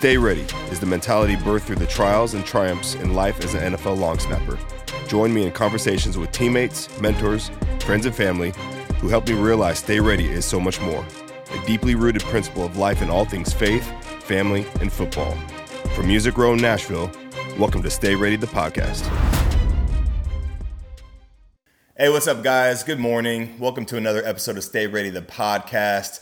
Stay Ready is the mentality birthed through the trials and triumphs in life as an NFL long snapper. Join me in conversations with teammates, mentors, friends, and family who helped me realize Stay Ready is so much more. A deeply rooted principle of life in all things faith, family, and football. From Music Row in Nashville, welcome to Stay Ready, the podcast. Hey, what's up, guys? Good morning. Welcome to another episode of Stay Ready, the podcast.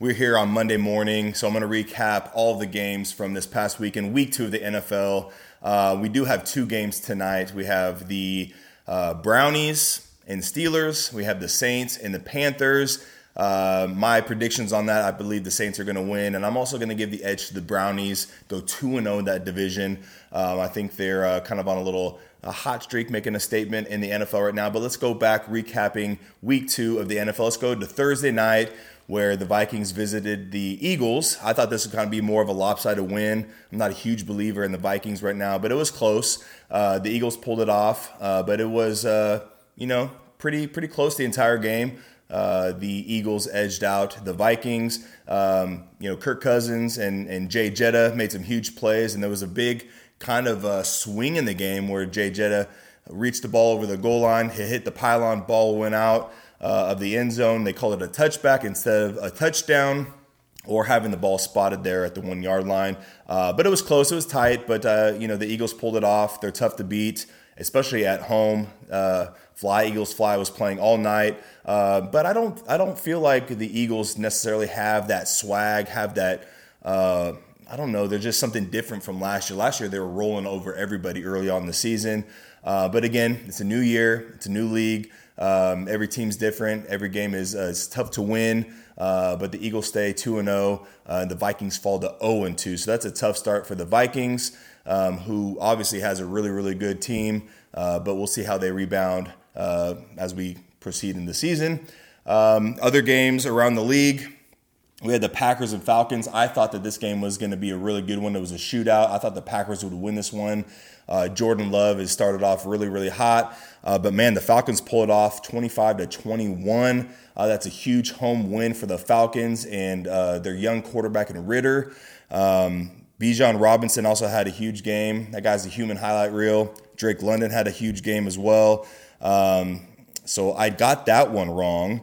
We're here on Monday morning, so I'm going to recap all the games from this past weekend, week two of the NFL. Uh, we do have two games tonight. We have the uh, Brownies and Steelers, we have the Saints and the Panthers. Uh, my predictions on that, I believe the Saints are going to win, and I'm also going to give the edge to the Brownies. Go two and zero in that division. Um, I think they're uh, kind of on a little a hot streak, making a statement in the NFL right now. But let's go back, recapping week two of the NFL. Let's go to Thursday night where the Vikings visited the Eagles. I thought this would kind of be more of a lopsided win. I'm not a huge believer in the Vikings right now, but it was close. Uh, the Eagles pulled it off, uh, but it was, uh, you know, pretty pretty close the entire game. Uh, the Eagles edged out the Vikings. Um, you know, Kirk Cousins and, and Jay Jetta made some huge plays, and there was a big kind of uh, swing in the game where Jay Jetta reached the ball over the goal line, hit the pylon, ball went out uh, of the end zone. They call it a touchback instead of a touchdown or having the ball spotted there at the one yard line. Uh, but it was close. It was tight. But uh, you know the Eagles pulled it off. They're tough to beat, especially at home. Uh, fly Eagles Fly was playing all night. Uh, but I don't I don't feel like the Eagles necessarily have that swag, have that. Uh, I don't know. They're just something different from last year. Last year they were rolling over everybody early on the season. Uh, but again, it's a new year. It's a new league. Um, every team's different. Every game is, uh, tough to win. Uh, but the Eagles stay 2 and 0. Uh, the Vikings fall to 0 and 2. So that's a tough start for the Vikings, um, who obviously has a really, really good team. Uh, but we'll see how they rebound uh, as we proceed in the season. Um, other games around the league. We had the Packers and Falcons. I thought that this game was going to be a really good one. It was a shootout. I thought the Packers would win this one. Uh, Jordan Love has started off really, really hot. Uh, but man, the Falcons pull it off 25 to 21. Uh, that's a huge home win for the Falcons and uh, their young quarterback in Ridder. Um, Bijan Robinson also had a huge game. That guy's a human highlight reel. Drake London had a huge game as well. Um, so I got that one wrong.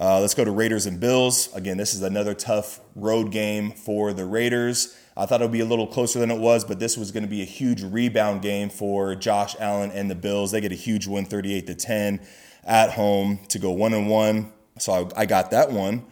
Uh, let's go to Raiders and Bills. Again, this is another tough road game for the Raiders. I thought it would be a little closer than it was, but this was going to be a huge rebound game for Josh Allen and the Bills. They get a huge win, 38 to 10 at home to go one and one. So I, I got that one.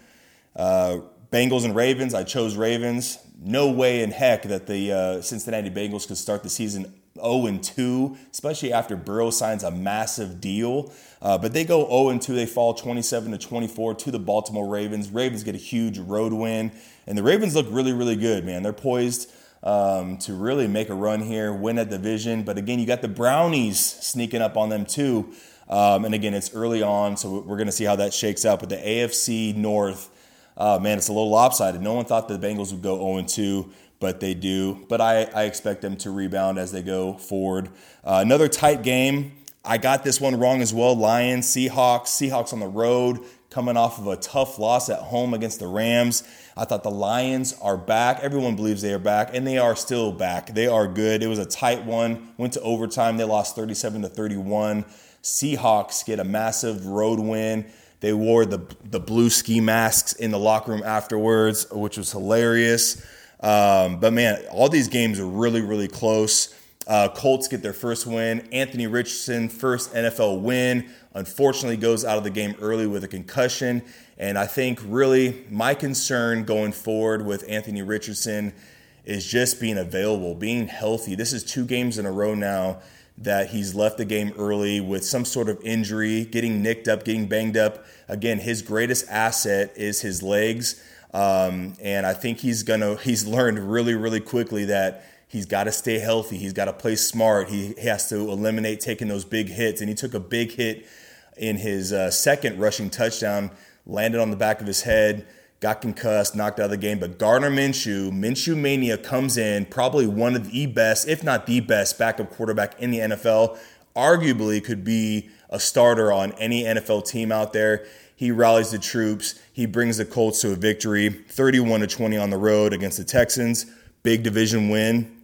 Uh, Bengals and Ravens. I chose Ravens. No way in heck that the uh, Cincinnati Bengals could start the season 0 and 2, especially after Burrow signs a massive deal. Uh, but they go 0 and 2. They fall 27 to 24 to the Baltimore Ravens. Ravens get a huge road win, and the Ravens look really, really good, man. They're poised um, to really make a run here, win a division. But again, you got the Brownies sneaking up on them too. Um, and again, it's early on, so we're going to see how that shakes out. But the AFC North, uh, man, it's a little lopsided. No one thought the Bengals would go 0 2 but they do. But I, I expect them to rebound as they go forward. Uh, another tight game. I got this one wrong as well. Lions, Seahawks, Seahawks on the road, coming off of a tough loss at home against the Rams. I thought the Lions are back. Everyone believes they are back, and they are still back. They are good. It was a tight one. Went to overtime. They lost 37 to 31. Seahawks get a massive road win. They wore the the blue ski masks in the locker room afterwards, which was hilarious. Um, but man, all these games are really, really close. Uh, Colts get their first win. Anthony Richardson, first NFL win. Unfortunately, goes out of the game early with a concussion. And I think really my concern going forward with Anthony Richardson is just being available, being healthy. This is two games in a row now that he's left the game early with some sort of injury, getting nicked up, getting banged up. Again, his greatest asset is his legs. Um, and I think he's gonna he's learned really really quickly that he's got to stay healthy. He's got to play smart. He, he, has to eliminate taking those big hits. And he took a big hit in his uh, second rushing touchdown, landed on the back of his head, got concussed, knocked out of the game. But Gardner Minshew, Minshew Mania comes in, probably one of the best, if not the best, backup quarterback in the NFL. Arguably could be a starter on any NFL team out there. He rallies the troops. He brings the Colts to a victory, 31 to 20 on the road against the Texans. big division win.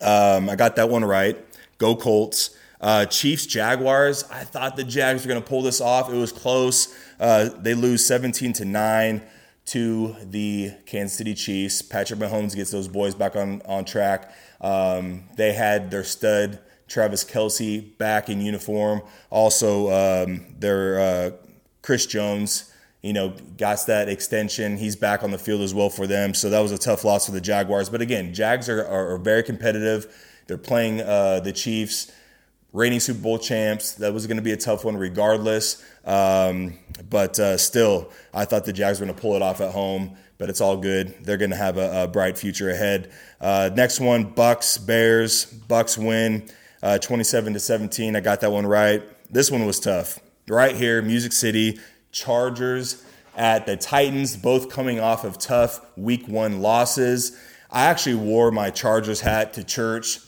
Um, I got that one right. Go Colts. Uh, Chiefs Jaguars. I thought the Jags were going to pull this off. It was close. Uh, they lose 17 to nine to the Kansas City Chiefs. Patrick Mahomes gets those boys back on on track. Um, they had their stud Travis Kelce back in uniform. Also, um, their uh, Chris Jones, you know, got that extension. He's back on the field as well for them. So that was a tough loss for the Jaguars. But again, Jags are, are, are very competitive. They're playing uh, the Chiefs reigning Super Bowl champs. That was going to be a tough one regardless. Um, but uh, still, I thought the Jags were going to pull it off at home. But it's all good. They're going to have a, a, bright future ahead. Uh, next one, Bucks Bears. Bucks win, uh, 27 to 17. I got that one right. This one was tough. Right here, Music City, Chargers at the Titans, both coming off of tough Week One losses. I actually wore my Chargers hat to church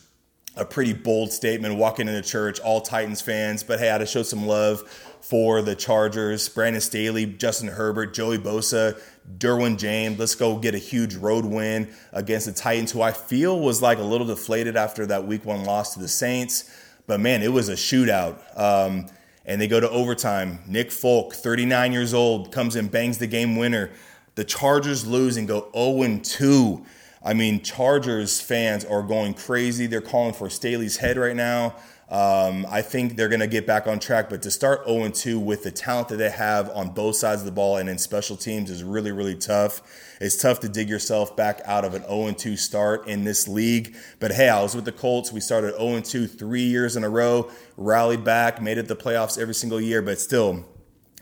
a pretty bold statement walking into church, all Titans fans. But hey, I had to show some love for the Chargers. Brandon Staley, Justin Herbert, Joey Bosa, Derwin James. Let's go get a huge road win against the Titans, who I feel was like a little deflated after that week one loss to the Saints. But man, it was a shootout. Um, and they go to overtime. Nick Folk, 39 years old, comes in, bangs the game winner. The Chargers lose and go 0 2. I mean, Chargers fans are going crazy. They're calling for Staley's head right now. Um, I think they're going to get back on track, but to start 0 2 with the talent that they have on both sides of the ball and in special teams is really, really tough. It's tough to dig yourself back out of an 0 2 start in this league. But hey, I was with the Colts. We started 0 2 three years in a row, rallied back, made it the playoffs every single year, but still,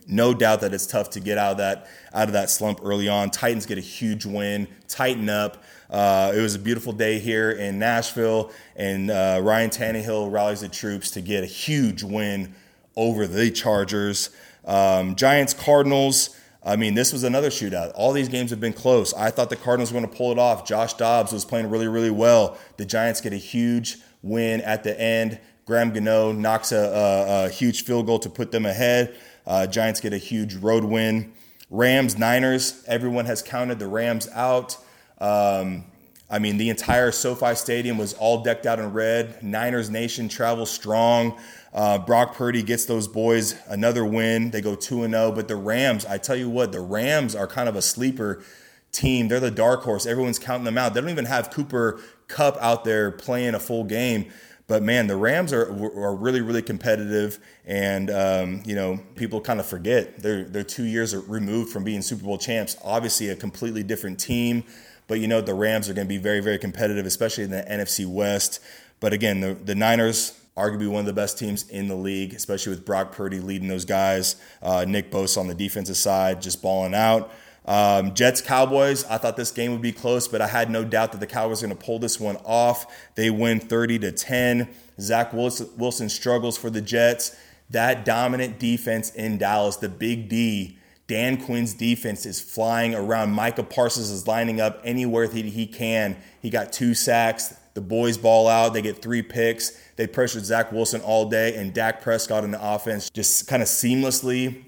no doubt that it's tough to get out of that out of that slump early on. Titans get a huge win, tighten up. Uh, it was a beautiful day here in Nashville, and uh, Ryan Tannehill rallies the troops to get a huge win over the Chargers. Um, Giants Cardinals. I mean, this was another shootout. All these games have been close. I thought the Cardinals were going to pull it off. Josh Dobbs was playing really, really well. The Giants get a huge win at the end. Graham Gano knocks a, a, a huge field goal to put them ahead. Uh, Giants get a huge road win. Rams, Niners, everyone has counted the Rams out. Um, I mean, the entire SoFi Stadium was all decked out in red. Niners Nation travels strong. Uh, Brock Purdy gets those boys another win. They go 2 0. But the Rams, I tell you what, the Rams are kind of a sleeper team. They're the dark horse. Everyone's counting them out. They don't even have Cooper Kupp out there playing a full game. But man, the Rams are are really really competitive, and um, you know people kind of forget they're they're two years removed from being Super Bowl champs. Obviously, a completely different team, but you know the Rams are going to be very very competitive, especially in the NFC West. But again, the the Niners arguably one of the best teams in the league, especially with Brock Purdy leading those guys. Uh, Nick Bosa on the defensive side, just balling out. Um, Jets Cowboys, I thought this game would be close, but I had no doubt that the Cowboys were going to pull this one off. They win 30 to 10. Zach Wilson, Wilson struggles for the Jets. That dominant defense in Dallas, the big D, Dan Quinn's defense is flying around. Micah Parsons is lining up anywhere that he can. He got two sacks. The boys ball out. They get three picks. They pressured Zach Wilson all day, and Dak Prescott in the offense just kind of seamlessly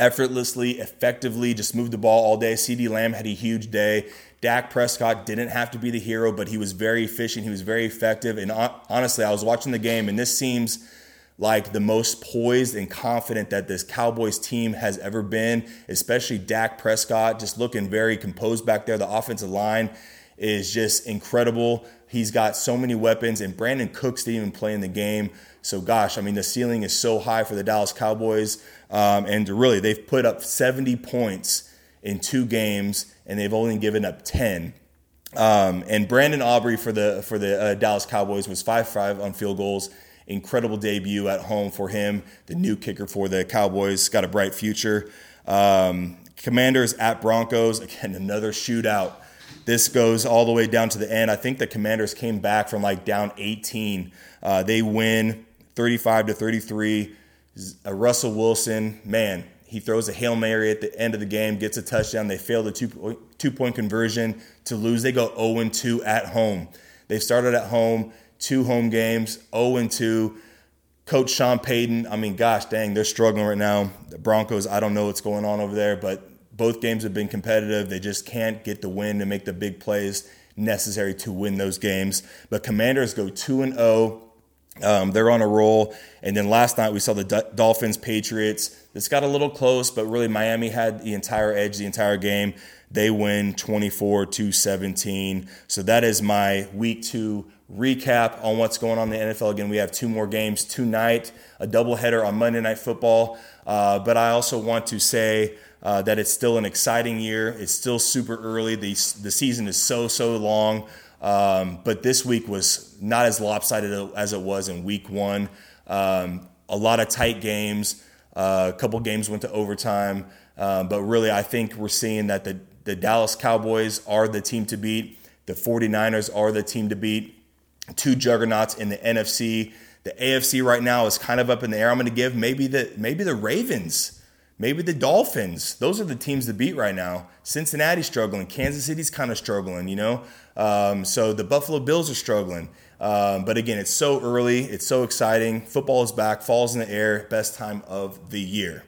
effortlessly, effectively, just moved the ball all day. CeeDee Lamb had a huge day. Dak Prescott didn't have to be the hero, but he was very efficient. He was very effective. And honestly, I was watching the game, and this seems like the most poised and confident that this Cowboys team has ever been, especially Dak Prescott, just looking very composed back there. The offensive line is just incredible. He's got so many weapons, and Brandin Cooks didn't even play in the game. So, gosh, I mean, the ceiling is so high for the Dallas Cowboys. Um, and really, they've put up 70 points in two games, and they've only given up 10. Um, and Brandon Aubrey for the for the uh, Dallas Cowboys was 5-5 on field goals. Incredible debut at home for him. The new kicker for the Cowboys got a bright future. Um, Commanders at Broncos again, another shootout. This goes all the way down to the end. I think the Commanders came back from like down 18. Uh, they win 35 to 33. Uh, Russell Wilson, man, he throws a Hail Mary at the end of the game, gets a touchdown. They fail the two, two point conversion to lose. They go 0 2 at home. They started at home, two home games, 0 2. Coach Sean Payton, I mean, gosh dang, they're struggling right now. The Broncos, I don't know what's going on over there, but both games have been competitive. They just can't get the win to make the big plays necessary to win those games. But Commanders go 2 and 0. Um, they're on a roll. And then last night we saw the D- Dolphins Patriots. This got a little close, but really Miami had the entire edge the entire game. They win 24 to 17. So that is my week two recap on what's going on in the NFL. Again, we have two more games tonight, a doubleheader on Monday Night Football. Uh, but I also want to say uh, that it's still an exciting year. It's still super early. The, the season is so, so long. Um, but this week was not as lopsided as it was in week one. Um, a lot of tight games. Uh, a couple games went to overtime. Um, but really, I think we're seeing that the, the Dallas Cowboys are the team to beat. The 49ers are the team to beat. Two juggernauts in the NFC. The AFC right now is kind of up in the air. I'm going to give maybe the maybe the Ravens, maybe the Dolphins. Those are the teams to beat right now. Cincinnati's struggling. Kansas City's kind of struggling. You know, um, so the Buffalo Bills are struggling. Um, but again, it's so early. It's so exciting. Football is back. Falls in the air. Best time of the year.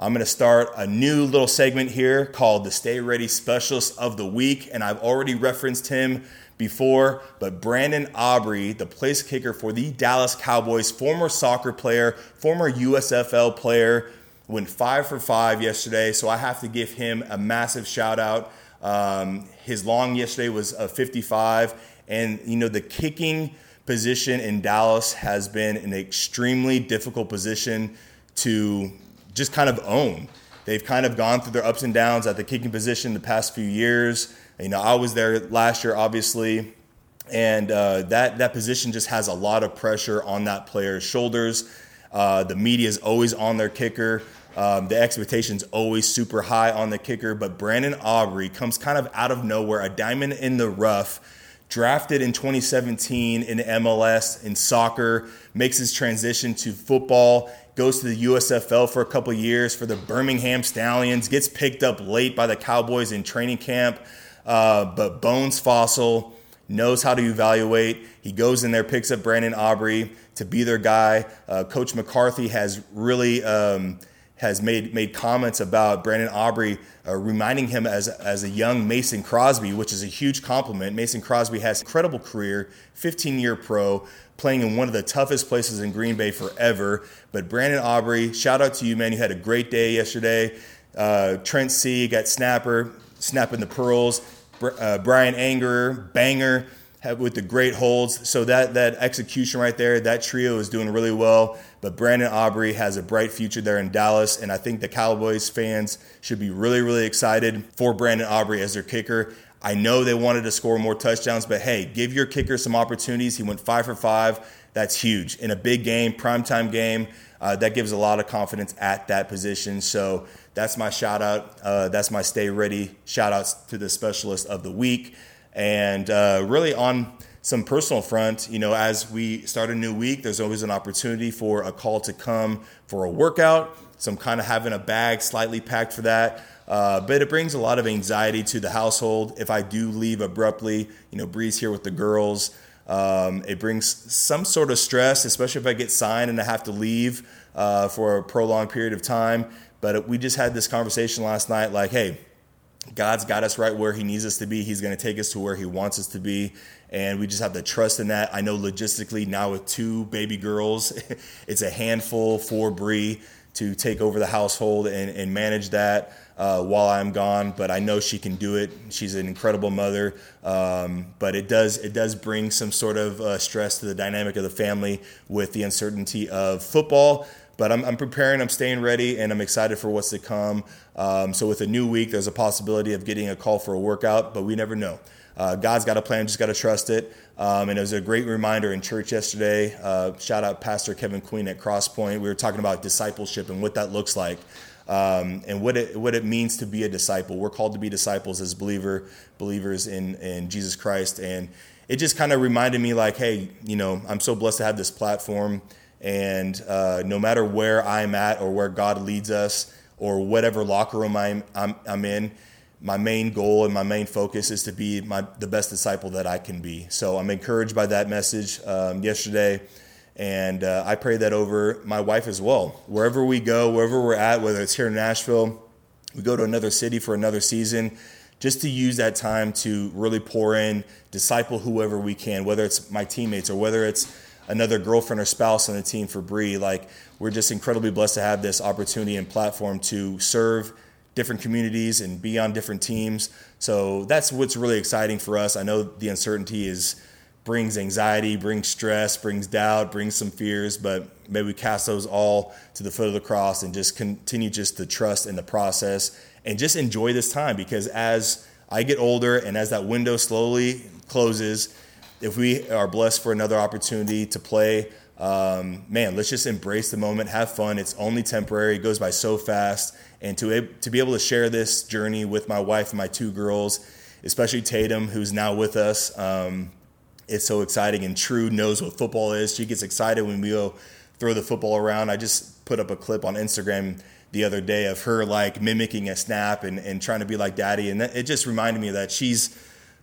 I'm going to start a new little segment here called the Stay Ready Specialist of the Week. And I've already referenced him before, but Brandon Aubrey, the place kicker for the Dallas Cowboys, former soccer player, former USFL player, went five for five yesterday. So I have to give him a massive shout out. Um, his long yesterday was a 55. And, you know, the kicking position in Dallas has been an extremely difficult position to just kind of own. They've kind of gone through their ups and downs at the kicking position the past few years. You know, I was there last year, obviously, and uh, that that position just has a lot of pressure on that player's shoulders. Uh, the media is always on their kicker. Um, the expectation's always super high on the kicker, but Brandon Aubrey comes kind of out of nowhere, a diamond in the rough drafted in 2017 in the MLS in soccer, makes his transition to football, goes to the USFL for a couple years for the Birmingham Stallions, gets picked up late by the Cowboys in training camp, uh, but Bones Fassel knows how to evaluate. He goes in there, picks up Brandon Aubrey to be their guy. Uh, Coach McCarthy has really. Um, has made made comments about Brandon Aubrey, uh, reminding him as as a young Mason Crosby, which is a huge compliment. Mason Crosby has incredible career, 15 year pro, playing in one of the toughest places in Green Bay forever. But Brandon Aubrey, shout out to you, man. You had a great day yesterday. Uh, Trent C got snapper, snapping the pearls. Uh, Bryan Anger, banger with the great holds. So that that execution right there, that trio is doing really well. But Brandon Aubrey has a bright future there in Dallas, and I think the Cowboys fans should be really, really excited for Brandon Aubrey as their kicker. I know they wanted to score more touchdowns, but hey, give your kicker some opportunities. He went five for five. That's huge in a big game, primetime game. Uh, that gives a lot of confidence at that position. So that's my shout out. Uh, that's my stay ready shout outs to the specialist of the week. And uh, really on some personal front, you know, as we start a new week, there's always an opportunity for a call to come for a workout. So I'm kind of having a bag slightly packed for that. Uh, but it brings a lot of anxiety to the household. If I do leave abruptly, you know, Bree's here with the girls. Um, it brings some sort of stress, especially if I get signed and I have to leave uh, for a prolonged period of time. But we just had this conversation last night like, hey, God's got us right where He needs us to be. He's going to take us to where He wants us to be. And we just have to trust in that. I know logistically now with two baby girls, it's a handful for Bree to take over the household and, and manage that uh, while I'm gone. But I know she can do it. She's an incredible mother. Um, but it does it does bring some sort of uh, stress to the dynamic of the family with the uncertainty of football. But I'm, I'm preparing, I'm staying ready, and I'm excited for what's to come. Um, so with a new week, there's a possibility of getting a call for a workout, but we never know. Uh, God's got a plan, just got to trust it. Um, and it was a great reminder in church yesterday. Uh, shout out Pastor Kevin Queen at Crosspoint. We were talking about discipleship and what that looks like. Um, and what it what it means to be a disciple. We're called to be disciples as believer believers in in Jesus Christ, and it just kind of reminded me like, hey, you know, I'm so blessed to have this platform, and uh, no matter where I'm at or where God leads us or whatever locker room I'm I'm, I'm in, my main goal and my main focus is to be my, the best disciple that I can be. So I'm encouraged by that message um, yesterday. And uh, I pray that over my wife as well. Wherever we go, wherever we're at, whether it's here in Nashville, we go to another city for another season, just to use that time to really pour in, disciple whoever we can, whether it's my teammates or whether it's another girlfriend or spouse on the team for Bree. Like we're just incredibly blessed to have this opportunity and platform to serve different communities and be on different teams. So that's what's really exciting for us. I know the uncertainty is brings anxiety, brings stress, brings doubt, brings some fears, but may we cast those all to the foot of the cross and just continue just to trust in the process and just enjoy this time because as I get older and as that window slowly closes, if we are blessed for another opportunity to play, um, man, let's just embrace the moment, have fun. It's only temporary. It goes by so fast, and to to be able to share this journey with my wife and my two girls, especially Tatum, who's now with us. Um, it's so exciting, and True knows what football is. She gets excited when we go throw the football around. I just put up a clip on Instagram the other day of her like mimicking a snap and, and trying to be like daddy, and it just reminded me that she's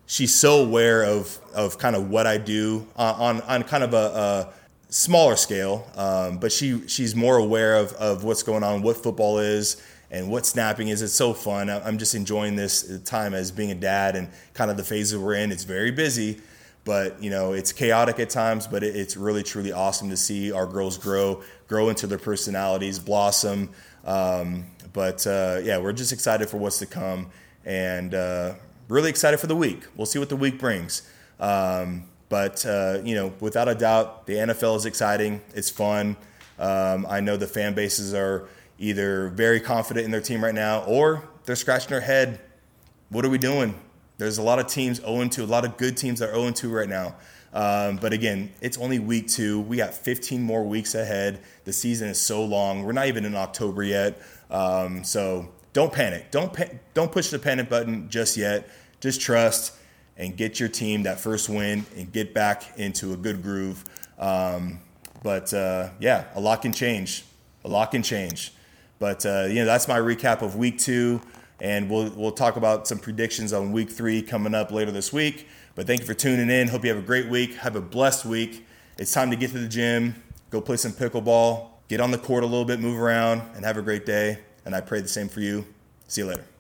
she's so aware of of kind of what I do on on kind of a, a smaller scale, um, but she she's more aware of of what's going on, what football is, and what snapping is. It's so fun. I'm just enjoying this time as being a dad and kind of the phase that we're in. It's very busy, but you know it's chaotic at times. But it's really truly awesome to see our girls grow, grow into their personalities, blossom. Um, but uh, yeah, we're just excited for what's to come, and uh, really excited for the week. We'll see what the week brings. Um, but uh, you know, without a doubt, the NFL is exciting. It's fun. Um, I know the fan bases are either very confident in their team right now, or they're scratching their head. What are we doing? There's a lot of teams 0 2, a lot of good teams that are 0 2 right now. Um, but again, it's only week two. We got 15 more weeks ahead. The season is so long. We're not even in October yet. Um, so don't panic. Don't pa- don't push the panic button just yet. Just trust and get your team that first win and get back into a good groove. Um, but uh, yeah, a lot can change. A lot can change. But uh, you know, that's my recap of week two, and we'll we'll talk about some predictions on week three coming up later this week. But thank you for tuning in. Hope you have a great week. Have a blessed week. It's time to get to the gym, go play some pickleball, get on the court a little bit, move around, and have a great day. And I pray the same for you. See you later.